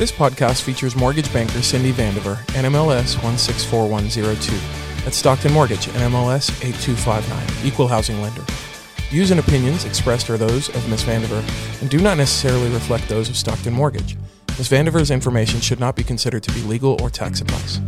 This podcast features mortgage banker Cindy Vandiver, NMLS 164102. At Stockton Mortgage, NMLS 8259, Equal Housing Lender. Views and opinions expressed are those of Ms. Vandiver and do not necessarily reflect those of Stockton Mortgage. Ms. Vandiver's information should not be considered to be legal or tax advice.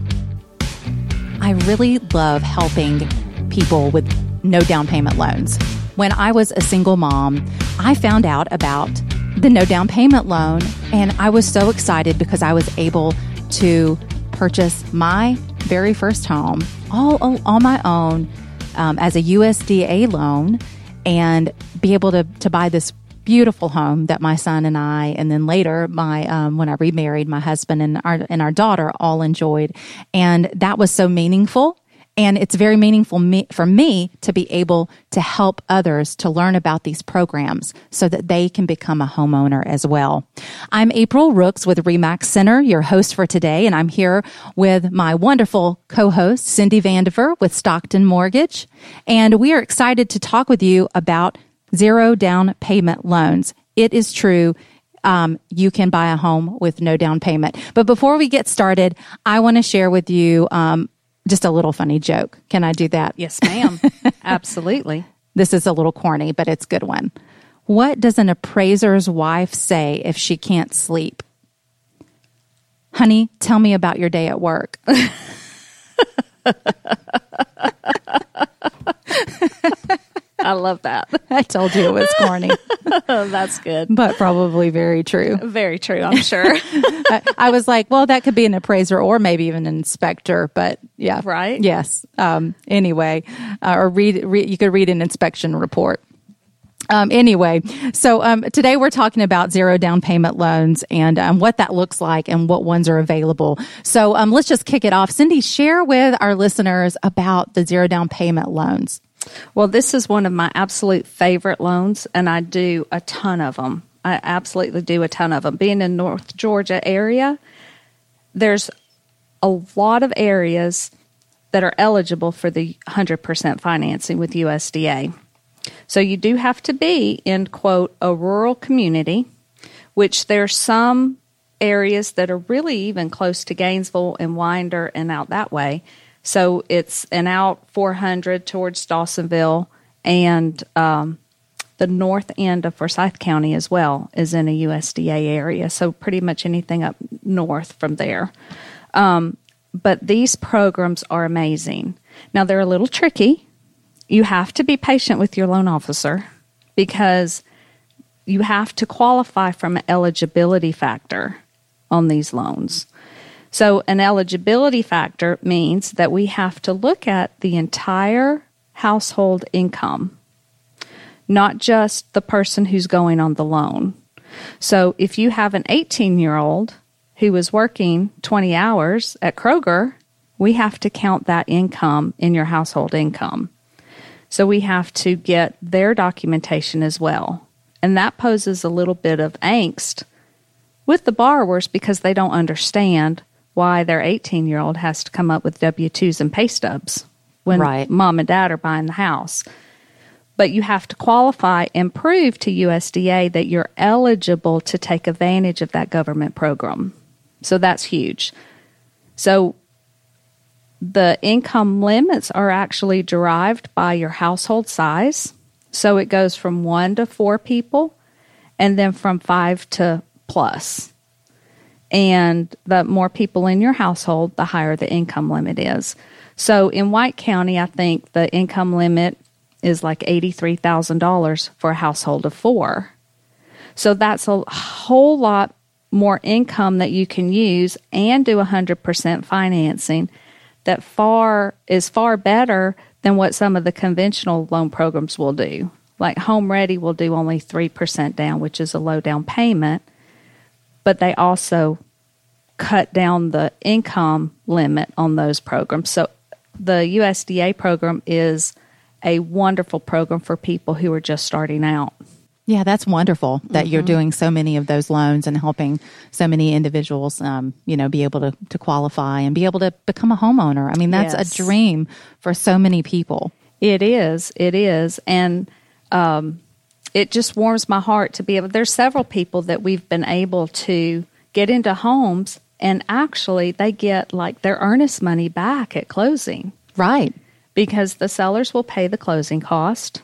I really love helping people with no down payment loans. When I was a single mom, I found out about the no down payment loan. And I was so excited because I was able to purchase my very first home all on my own um, as a USDA loan and be able to, to buy this beautiful home that my son and I, and then later my um, when I remarried, my husband and our and our daughter all enjoyed, and that was so meaningful and it's very meaningful me, for me to be able to help others to learn about these programs so that they can become a homeowner as well. I'm April Rooks with Remax Center, your host for today, and I'm here with my wonderful co-host, Cindy Vandiver with Stockton Mortgage. And we are excited to talk with you about zero down payment loans. It is true. Um, you can buy a home with no down payment. But before we get started, I want to share with you um, just a little funny joke. Can I do that? Yes, ma'am. Absolutely. This is a little corny, but it's a good one. What does an appraiser's wife say if she can't sleep? Honey, tell me about your day at work. I love that. I told you it was corny. That's good. But probably very true. Very true, I'm sure. I, I, was like, well, that could be an appraiser or maybe even an inspector. But yeah. Right? Yes. Um, anyway, uh, or read, read, you could read an inspection report. Um, anyway, so um, today we're talking about zero down payment loans and um, what that looks like and what ones are available. So um, let's just kick it off. Cindy, share with our listeners about the zero down payment loans. Well, this is one of my absolute favorite loans, and I do a ton of them. I absolutely do a ton of them. Being in North Georgia area, there's a lot of areas that are eligible for the 100% financing with USDA. So you do have to be in quote a rural community, which there's some areas that are really even close to Gainesville and Winder and out that way so it's an out 400 towards Dawsonville and um, the north end of Forsyth County as well is in a USDA area. So pretty much anything up north from there. Um, but these programs are amazing. Now they're a little tricky. You have to be patient with your loan officer because you have to qualify from an eligibility factor on these loans. So, an eligibility factor means that we have to look at the entire household income, not just the person who's going on the loan. So, if you have an 18 year old who is working 20 hours at Kroger, we have to count that income in your household income. So, we have to get their documentation as well. And that poses a little bit of angst with the borrowers because they don't understand why their 18 year old has to come up with W 2s and pay stubs when right. mom and dad are buying the house. But you have to qualify and prove to USDA that you're eligible to take advantage of that government program. So that's huge. So the income limits are actually derived by your household size. So it goes from one to four people and then from five to plus. And the more people in your household, the higher the income limit is. So in White County, I think the income limit is like $83,000 for a household of four. So that's a whole lot more income that you can use and do 100% financing that far is far better than what some of the conventional loan programs will do. Like Home Ready will do only 3% down, which is a low down payment but they also cut down the income limit on those programs. So the USDA program is a wonderful program for people who are just starting out. Yeah, that's wonderful that mm-hmm. you're doing so many of those loans and helping so many individuals, um, you know, be able to, to qualify and be able to become a homeowner. I mean, that's yes. a dream for so many people. It is. It is. And um, it just warms my heart to be able. There's several people that we've been able to get into homes and actually they get like their earnest money back at closing Right. because the sellers will pay the closing cost.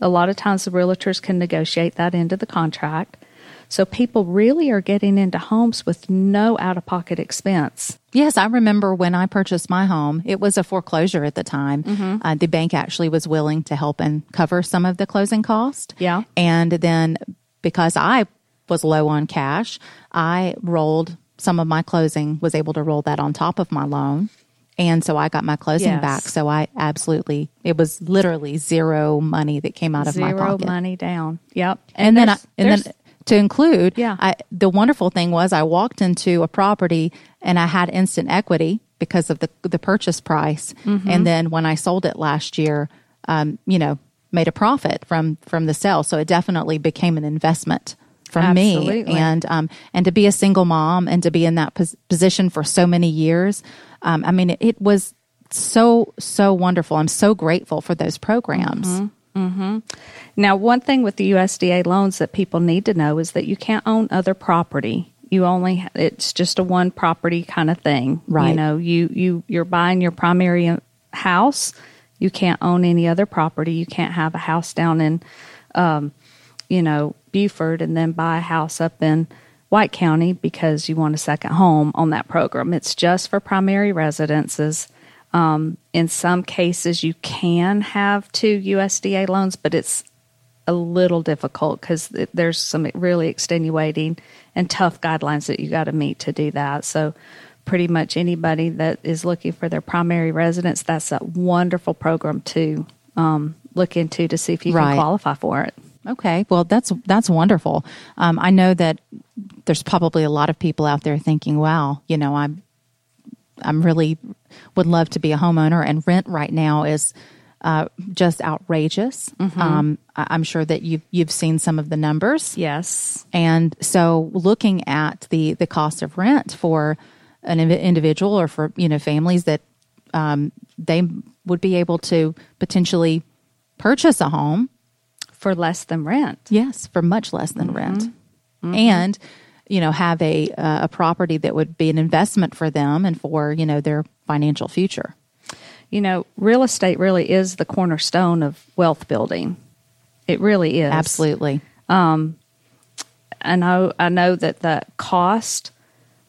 A lot of times the realtors can negotiate that into the contract. So people really are getting into homes with no out of pocket expense. Yes, I remember when I purchased my home, it was a foreclosure at the time. Mm-hmm. Uh, the bank actually was willing to help and cover some of the closing cost. Yeah. And then because I was low on cash, I rolled some of my closing, was able to roll that on top of my loan. And so I got my closing Yes. back. So I absolutely, it was literally zero money that came out of my pocket. Zero money down. Yep. and, then I, and then to include Yeah. I, the wonderful thing was i walked into a property and i had instant equity because of the the purchase price Mm-hmm. and then when i sold it last year um, you know made a profit from from the sale so it definitely became an investment from me and um, and to be a single mom and to be in that pos- position for so many years um, i mean it, it was so so wonderful i'm so grateful for those programs Mm-hmm. Now, one thing with the USDA loans that people need to know is that you can't own other property. You only it's just a one property kind of thing. right You know, you you you're buying your primary uh, house. You can't own any other property. You can't have a house down in, um, you know, Buford and then buy a house up in White County because you want a second home on that program. It's just for primary residences. Um, in some cases, you can have two USDA loans, but it's a little difficult because there's some really extenuating and tough guidelines that you got to meet to do that. So, pretty much anybody that is looking for their primary residence, that's a wonderful program to um, look into to see if you Right. can qualify for it. Okay, well that's that's wonderful. Um, I know that there's probably a lot of people out there thinking, "Wow, you know, I'm I'm really would love to be a homeowner, and rent right now is uh, just outrageous." Um, I- I'm sure that you've you've seen some of the numbers, Yes. and so looking at the the cost of rent for an individual or for you know families that um, they would be able to potentially purchase a home For less than rent. Yes, for much less than mm-hmm. rent, mm-hmm. and you know have a uh, a property that would be an investment for them and for you know their financial future. You know, real estate really is the cornerstone of wealth building. It really is. Absolutely, um, I know I know that the cost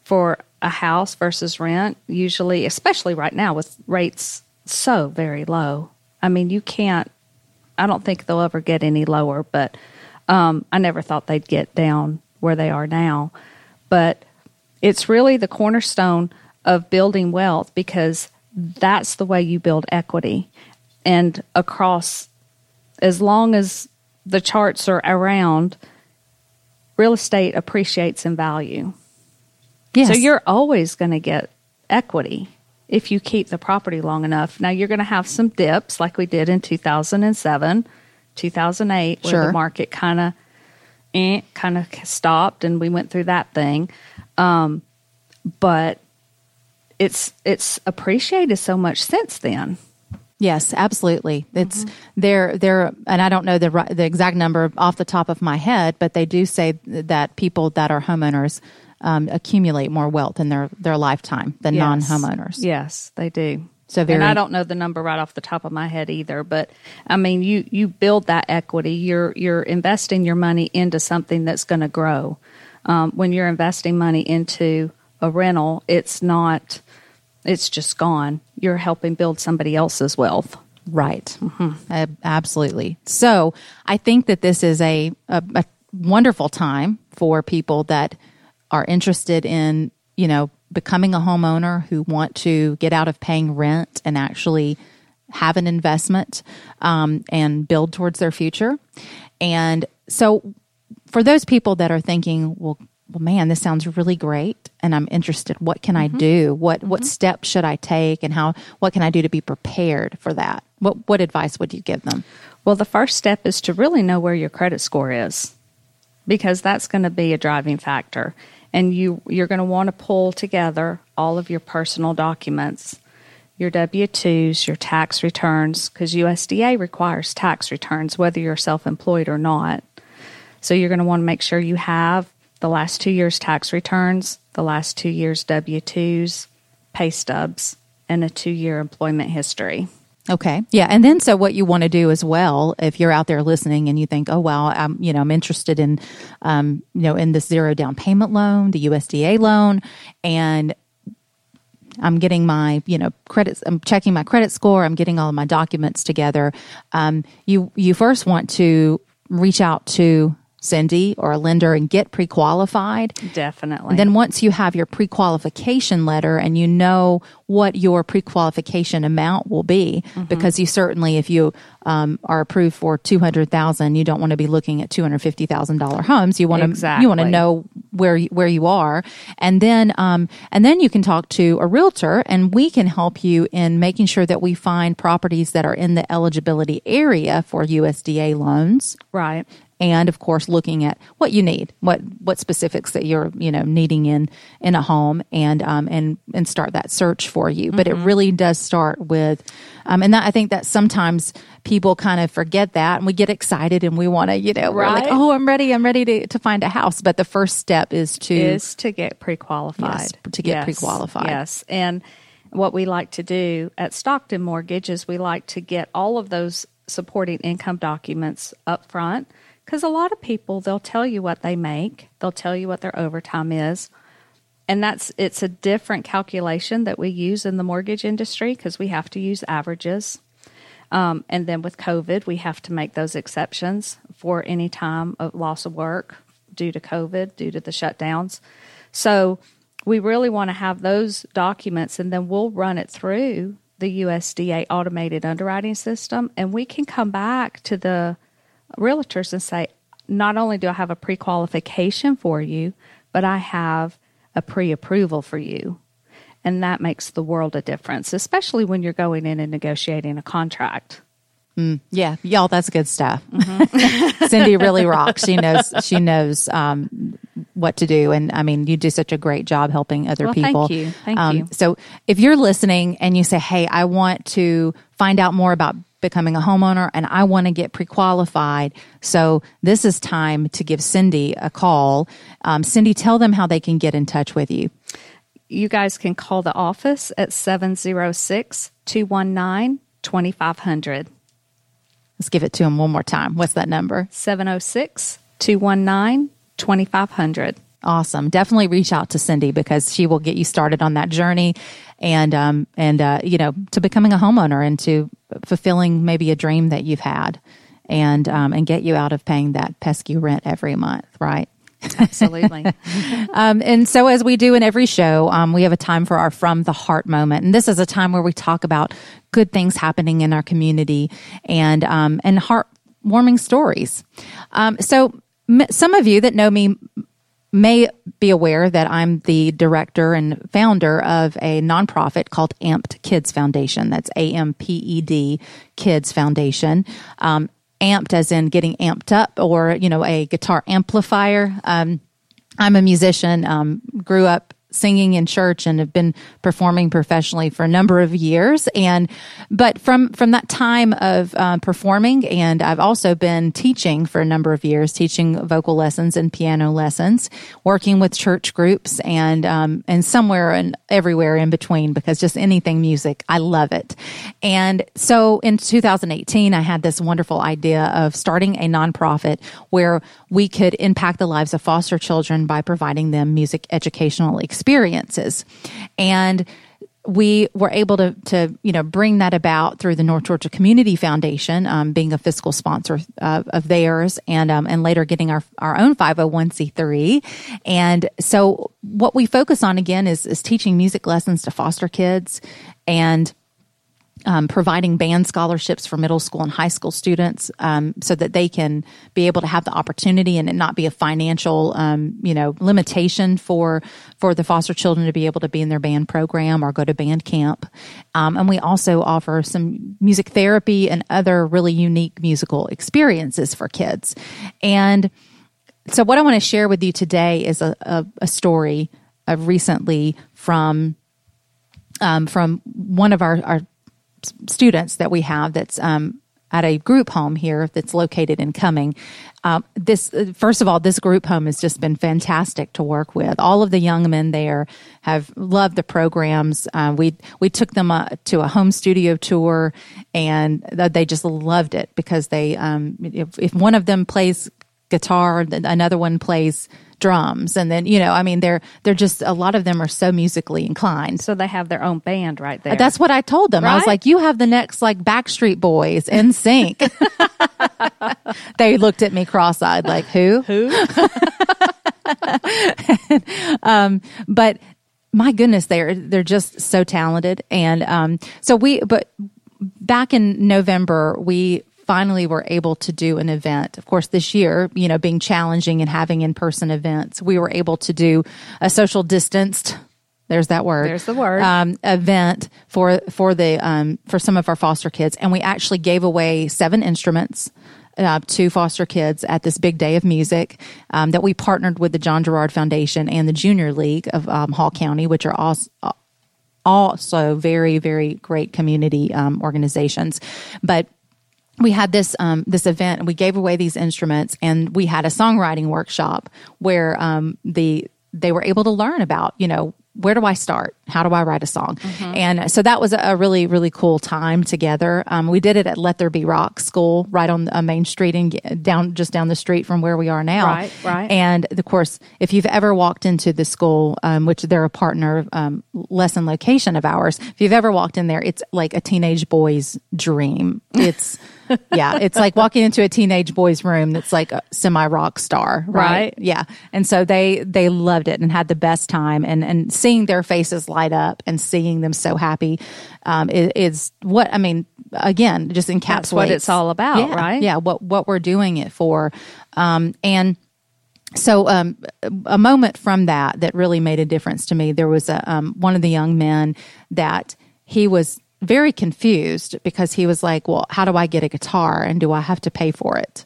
for a house versus rent usually especially right now with rates so very low. I mean, you can't I don't think they'll ever get any lower, but um, I never thought they'd get down where they are now. But it's really the cornerstone of building wealth because that's the way you build equity. And across, as long as the charts are around, real estate appreciates in value. yes. So you're always going to get equity if you keep the property long enough. Now you're going to have some dips like we did in 2007, 2008 where Sure. the market kind of eh, kind of stopped and we went through that thing. Um, but it's it's appreciated so much since then. yes, absolutely. It's they're they're and I don't know the the exact number off the top of my head, but they do say that people that are homeowners um, accumulate more wealth in their their lifetime than Yes. non homeowners. Yes, they do. So very- and I don't know the number right off the top of my head either, but I mean, you you build that equity. You're you're investing your money into something that's going to grow. Um, when you're investing money into a rental, it's not. It's just gone. You're helping build somebody else's wealth. Right. Ab- absolutely. So I think that this is a, a, a wonderful time for people that are interested in, you know, becoming a homeowner who want to get out of paying rent and actually have an investment um, and build towards their future. And so for those people that are thinking, well, well, man, this sounds really great, and I'm interested. What can I do? What what steps should I take, and how? What can I do to be prepared for that? What what advice would you give them? Well, the first step is to really know where your credit score is because that's going to be a driving factor. And you you're going to want to pull together all of your personal documents, your W2s, your tax returns because USDA requires tax returns whether you're self-employed or not. So you're going to want to make sure you have the last two years' tax returns, the last two years' W 2s, pay stubs, and a two year employment history. Okay. Yeah. And then so what you want to do as well, if you're out there listening and you think, oh, well, I'm, you know, I'm interested in, um, you know, in this zero down payment loan, the USDA loan, and I'm getting my, you know, credits. I'm checking my credit score. I'm getting all of my documents together. Um, you you first want to reach out to Cindy or a lender and get pre qualified. Definitely. And then once you have your pre qualification letter and you know what your pre qualification amount will be, mm-hmm. because you certainly, if you um, are approved for two hundred thousand, you don't want to be looking at two hundred fifty thousand dollar homes. You want to exactly. you want to know where you, where you are, and then um, and then you can talk to a realtor, and we can help you in making sure that we find properties that are in the eligibility area for USDA loans. Right and of course looking at what you need, what what specifics that you're you know needing in in a home, and um, and and start that search for you. Mm-hmm. But it mm-hmm. really does start with, um, and that, I think that sometimes people kind of forget that, and we get excited and we want to you know right. we're like oh I'm ready I'm ready to to find a house, but the first step is to is to get pre qualified yes, to get yes. pre qualified yes and what we like to do at Stockton Mortgage is we like to get all of those supporting income documents up front because a lot of people, they'll tell you what they make, they'll tell you what their overtime is. And that's it's a different calculation that we use in the mortgage industry because we have to use averages. Um, and then with COVID, we have to make those exceptions for any time of loss of work due to COVID, due to the shutdowns. So we really want to have those documents and then we'll run it through the USDA automated underwriting system and we can come back to the realtors and say, not only do I have a pre qualification for you, but I have a pre approval for you. And that makes the world a difference, especially when you're going in and negotiating a contract. Mm, yeah, y'all, that's good stuff. Mm-hmm. Cindy really rocks. She knows she knows um, what to do, and I mean, you do such a great job helping other well, people. Thank you. Thank um, you. So, if you're listening and you say, "Hey, I want to find out more about becoming a homeowner and I want to get pre qualified. So this is time to give Cindy a call. Um, Cindy, tell them how they can get in touch with you. You guys can call the office at 706 219 2500. Let's give it to them one more time. What's that number? 706 219 2500. Awesome. Definitely reach out to Cindy because she will get you started on that journey and, um, and, uh, you know, to becoming a homeowner and to fulfilling maybe a dream that you've had and, um, and get you out of paying that pesky rent every month, right? Absolutely. um, and so, as we do in every show, um, we have a time for our From the Heart moment. And this is a time where we talk about good things happening in our community and, um, and heartwarming stories. Um, so, m- some of you that know me may be aware that I'm the director and founder of a nonprofit called Amped Kids Foundation. That's A M P E D Kids Foundation. Um, amped as in getting amped up or, you know, a guitar amplifier. Um, I'm a musician, um, grew up singing in church and have been performing professionally for a number of years. And but from from that time of uh, performing, and I've also been teaching for a number of years, teaching vocal lessons and piano lessons, working with church groups, and um, and somewhere and everywhere in between because just anything music, I love it. And so in 2018, I had this wonderful idea of starting a nonprofit where we could impact the lives of foster children by providing them music educational experiences. And we were able to, to you know bring that about through the North Georgia Community Foundation, um, being a fiscal sponsor uh, of theirs, and um, and later getting our our own five hundred one c three. And so, what we focus on again is is teaching music lessons to foster kids, and um, providing band scholarships for middle school and high school students um, so that they can be able to have the opportunity and it not be a financial um, you know limitation for for the foster children to be able to be in their band program or go to band camp. Um, and we also offer some music therapy and other really unique musical experiences for kids. And so what i want to share with you today is a, a, a story of recently from um, from one of our, our students that we have that's um, at a group home here that's located in Cumming. Um, this first of all, this group home has just been fantastic to work with. All of the young men there have loved the programs. Uh, we we took them uh, to a home studio tour, and they just loved it because they um, if, if one of them plays guitar, another one plays drums. And then you know i mean they're they're just a lot of them are so musically inclined. So they have their own band right there. that's what i told them. Right? i was like you have the next like backstreet boys NSYNC. They looked at me cross-eyed like who? Who? Um, but my goodness they're they're just so talented. And um, so we but back in november we finally we were able to do an event. Of course, this year, you know, being challenging and having in person events, we were able to do a social distanced there's that word. There's the word. Um, event for for the um, for some of our foster kids, and we actually gave away seven instruments. Uh, to foster kids at this big day of music um, that we partnered with the John Gerard Foundation and the Junior League of um, Hall County, which are also, also very, very great community um, organizations. But we had this um, this event and we gave away these instruments and we had a songwriting workshop where um, the they were able to learn about you know where do I start? How do I write a song? Mm-hmm. And so that was a really, really cool time together. Um, we did it at Let There Be Rock School, right on a Main Street and down just down the street from where we are now. Right, right. And of course, if you've ever walked into the school, um, which they're a partner um, lesson location of ours, if you've ever walked in there, it's like a teenage boy's dream. It's yeah, it's like walking into a teenage boy's room that's like a semi rock star, right? right? Yeah, and so they they loved it and had the best time, and and seeing their faces light up and seeing them so happy um, is, is, what I mean. Again, just encapsulates that's what it's all about, yeah, right? Yeah, what what we're doing it for, um, and so um, a moment from that that really made a difference to me there was a um, one of the young men that he was very confused because he was like, "Well, how do I get a guitar and do I have to pay for it?"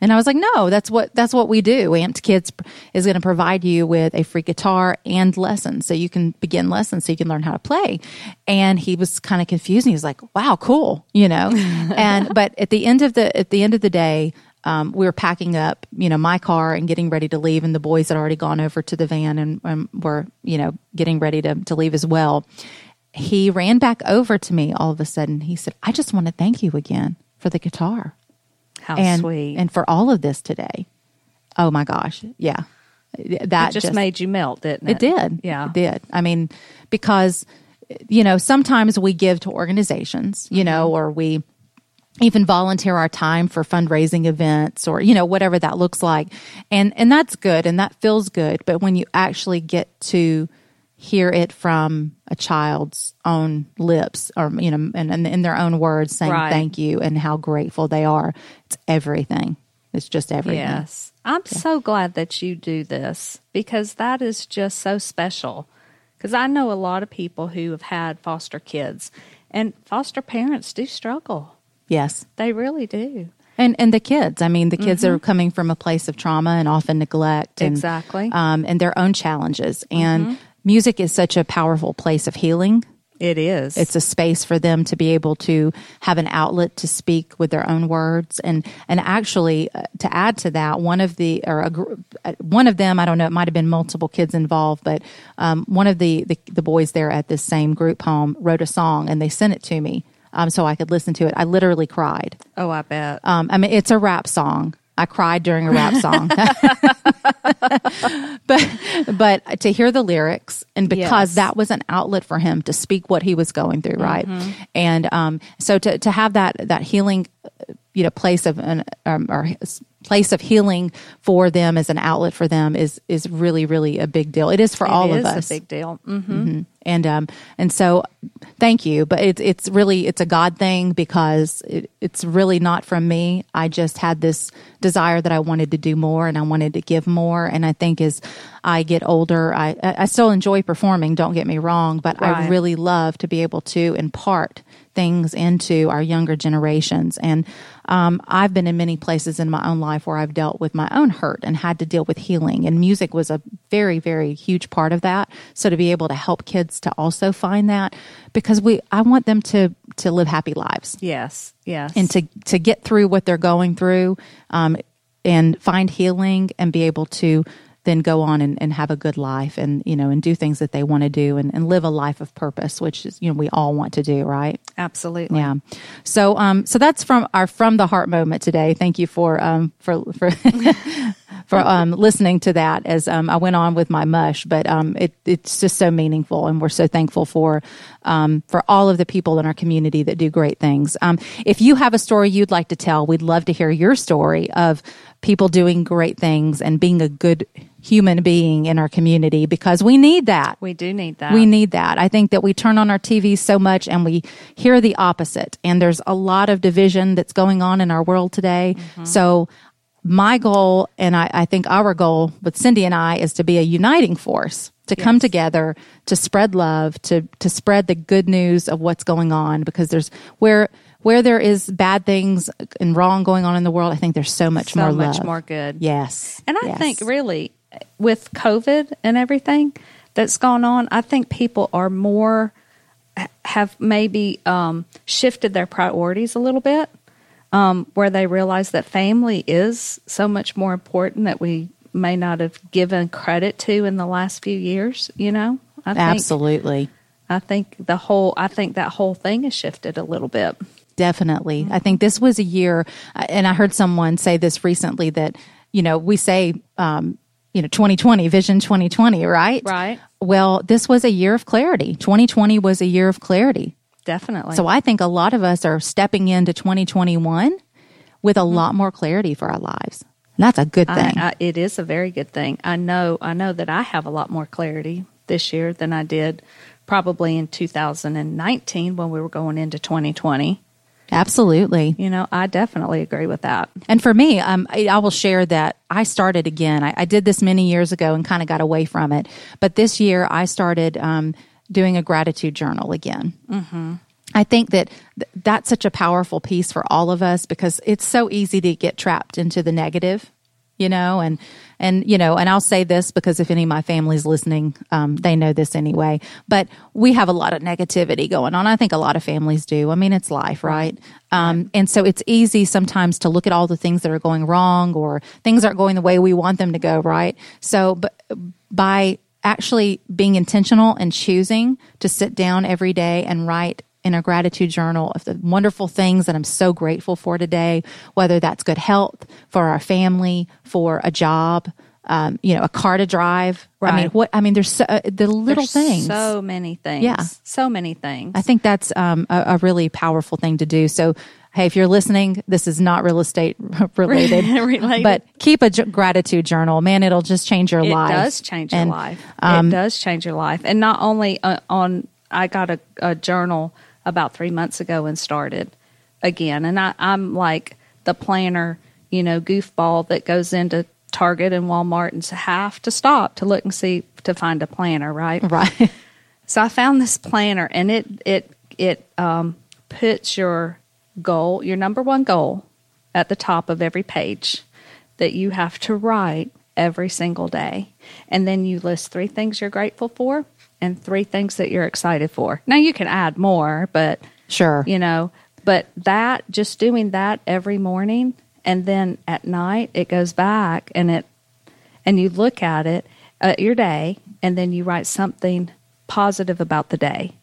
And I was like, "No, that's what that's what we do. Amped Kids is going to provide you with a free guitar and lessons so you can begin lessons so you can learn how to play." And he was kind of confused. And he was like, "Wow, cool," you know. and but at the end of the at the end of the day, um, we were packing up, you know, my car and getting ready to leave, and the boys had already gone over to the van and, and were, you know, getting ready to to leave as well he ran back over to me all of a sudden. He said, I just want to thank you again for the guitar. How and, sweet. And for all of this today. Oh my gosh. Yeah. That just, just, made you melt, didn't it? It did. Yeah. It did. I mean, because, you know, sometimes we give to organizations, you mm-hmm. know, or we even volunteer our time for fundraising events or you know whatever that looks like and and that's good and that feels good but when you actually get to hear it from a child's own lips or you know and, and in their own words saying right. thank you and how grateful they are it's everything it's just everything yes i'm yeah. so glad that you do this because that is just so special because i know a lot of people who have had foster kids and foster parents do struggle yes they really do and and the kids. I mean, the kids mm-hmm. are coming from a place of trauma and often neglect, and, exactly, um, and their own challenges. And mm-hmm music is such a powerful place of healing. It is. It's a space for them to be able to have an outlet to speak with their own words, and and actually uh, to add to that, one of the or a, uh, one of them, I don't know, it might have been multiple kids involved, but um, one of the, the the boys there at this same group home wrote a song, and they sent it to me. Um, so I could listen to it. I literally cried. Oh, I bet. Um, I mean, it's a rap song, I cried during a rap song. but but to hear the lyrics and because yes. that was an outlet for him to speak what he was going through, right? Mm-hmm. And um, so to to have that that healing you know place of an um, or place of healing for them as an outlet for them is is really really a big deal. It is for it all is of us. A big deal. Mm-hmm. Mm-hmm. And um and so thank you, but it's it's really it's a God thing because it, it's really not from me. I just had this desire that I wanted to do more and I wanted to give more. And I think as I get older, I I still enjoy performing. Don't get me wrong, but right. I really love to be able to impart things into our younger generations. And um, I've been in many places in my own life where I've dealt with my own hurt and had to deal with healing. And music was a very, very huge part of that. So to be able to help kids to also find that, because we, I want them to to live happy lives. Yes, yes, and to to get through what they're going through, um, and find healing and be able to then go on and, and have a good life and you know and do things that they want to do and, and live a life of purpose which is you know we all want to do right absolutely yeah so um so that's from our from the heart moment today thank you for um for for for um, listening to that as um, I went on with my mush. But um, it, it's just so meaningful, and we're so thankful for um, for all of the people in our community that do great things. Um, if you have a story you'd like to tell, we'd love to hear your story of people doing great things and being a good human being in our community because we need that. We do need that. We need that. I think that we turn on our TV so much and we hear the opposite. And there's a lot of division that's going on in our world today. Mm-hmm. So my goal, and I, I, think our goal with Cindy and I, is to be a uniting force to yes. come together to spread love, to to spread the good news of what's going on. Because there's where where there is bad things and wrong going on in the world, I think there's so much so more much love. more good. Yes, and I yes. think really with COVID and everything that's gone on, I think people are more have maybe um, shifted their priorities a little bit um, where they realize that family is so much more important that we may not have given credit to in the last few years. You know, I think, absolutely. I think the whole. I think that whole thing has shifted a little bit. Definitely, I think this was a year, uh, and I heard someone say this recently that you know we say. Um, you know 2020 vision 2020 right right well this was a year of clarity 2020 was a year of clarity Definitely. So I think a lot of us are stepping into 2021 with a mm-hmm. lot more clarity for our lives. And that's a good thing. I, I, it is a very good thing. I know I know that I have a lot more clarity this year than I did probably in 2019 when we were going into 2020. Absolutely. You know, I definitely agree with that. And for me, um, I, I will share that I started again. I, I did this many years ago and kind of got away from it. But this year I started um, doing a gratitude journal again. Mm-hmm. I think that th- that's such a powerful piece for all of us because it's so easy to get trapped into the negative, you know, and and you know, and I'll say this because if any of my family's listening, um, they know this anyway. But we have a lot of negativity going on. I think a lot of families do. I mean, it's life, right? Um, and so it's easy sometimes to look at all the things that are going wrong or things aren't going the way we want them to go, right? So, but by actually being intentional and choosing to sit down every day and write in a gratitude journal of the wonderful things that I'm so grateful for today, whether that's good health, for our family, for a job, um, you know, a car to drive. Right. I mean, what, I mean, there's so, uh, the little there's things. So many things. Yeah. So many things. I think that's um, a, a, really powerful thing to do. So hey, if you're listening, this is not real estate related, related. but keep a j- gratitude journal. Man, it'll just change your it life. It does change and, your life. Um, it does change your life. And not only uh, on, I got a, a, journal about three months ago and started again. And I, I'm like the planner, you know, goofball that goes into Target and Walmart and have to stop to look and see to find a planner, right? Right. so I found this planner and it, it, it, um, puts your goal, your number one goal at the top of every page that you have to write every single day. And then you list three things you're grateful for and three things that you're excited for. Now you can add more, but sure. You know, but that just doing that every morning and then at night it goes back and it and you look at it at your day and then you write something positive about the day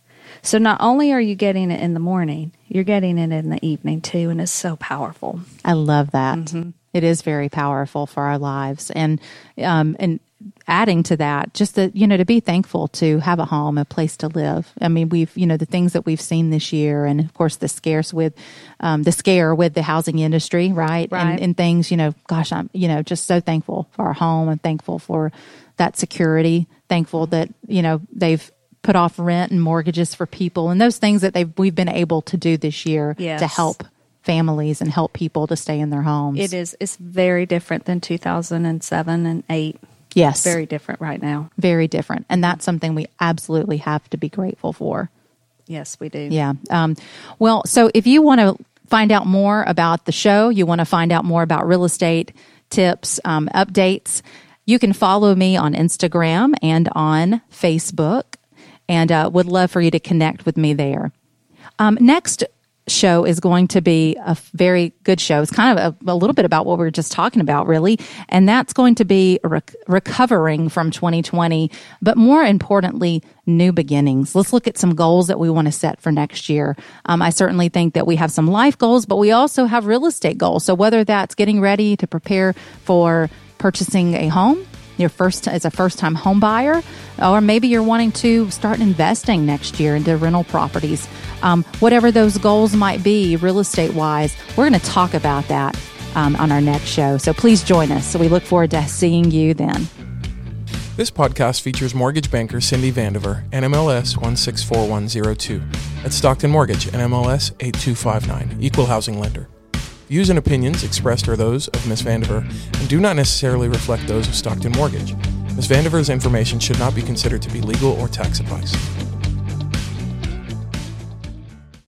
so not only are you getting it in the morning, you're getting it in the evening too, and it's so powerful. I love that. Mm-hmm. It is very powerful for our lives, and um, and adding to that, just that you know to be thankful to have a home, a place to live. I mean, we've you know the things that we've seen this year, and of course the scarce with um, the scare with the housing industry, right? right. And, and things, you know, gosh, I'm you know just so thankful for our home and thankful for that security. Thankful that you know they've put off rent and mortgages for people and those things that they've we've been able to do this year yes. to help families and help people to stay in their homes. It is it's very different than 2007 and 8. Yes. Very different right now. Very different. And that's something we absolutely have to be grateful for. Yes, we do. Yeah. Um, well, so if you want to find out more about the show, you want to find out more about real estate tips, um, updates, you can follow me on Instagram and on Facebook, and uh, would love for you to connect with me there. Um, next show is going to be a very good show. It's kind of a, a, little bit about what we were just talking about, really. And that's going to be rec- recovering from 2020, but more importantly, new beginnings. Let's look at some goals that we want to set for next year. Um, I certainly think that we have some life goals, but we also have real estate goals. So whether that's getting ready to prepare for purchasing a home, your first as a first time home buyer, or maybe you're wanting to start investing next year into rental properties. Um, whatever those goals might be, real estate wise, we're going to talk about that um, on our next show. So please join us. So we look forward to seeing you then. This podcast features mortgage banker Cindy Vandiver, NMLS 164102, at Stockton Mortgage, NMLS 8259, Equal Housing Lender. Views and opinions expressed are those of Ms. Vandiver and do not necessarily reflect those of Stockton Mortgage. Ms. Vandiver's information should not be considered to be legal or tax advice.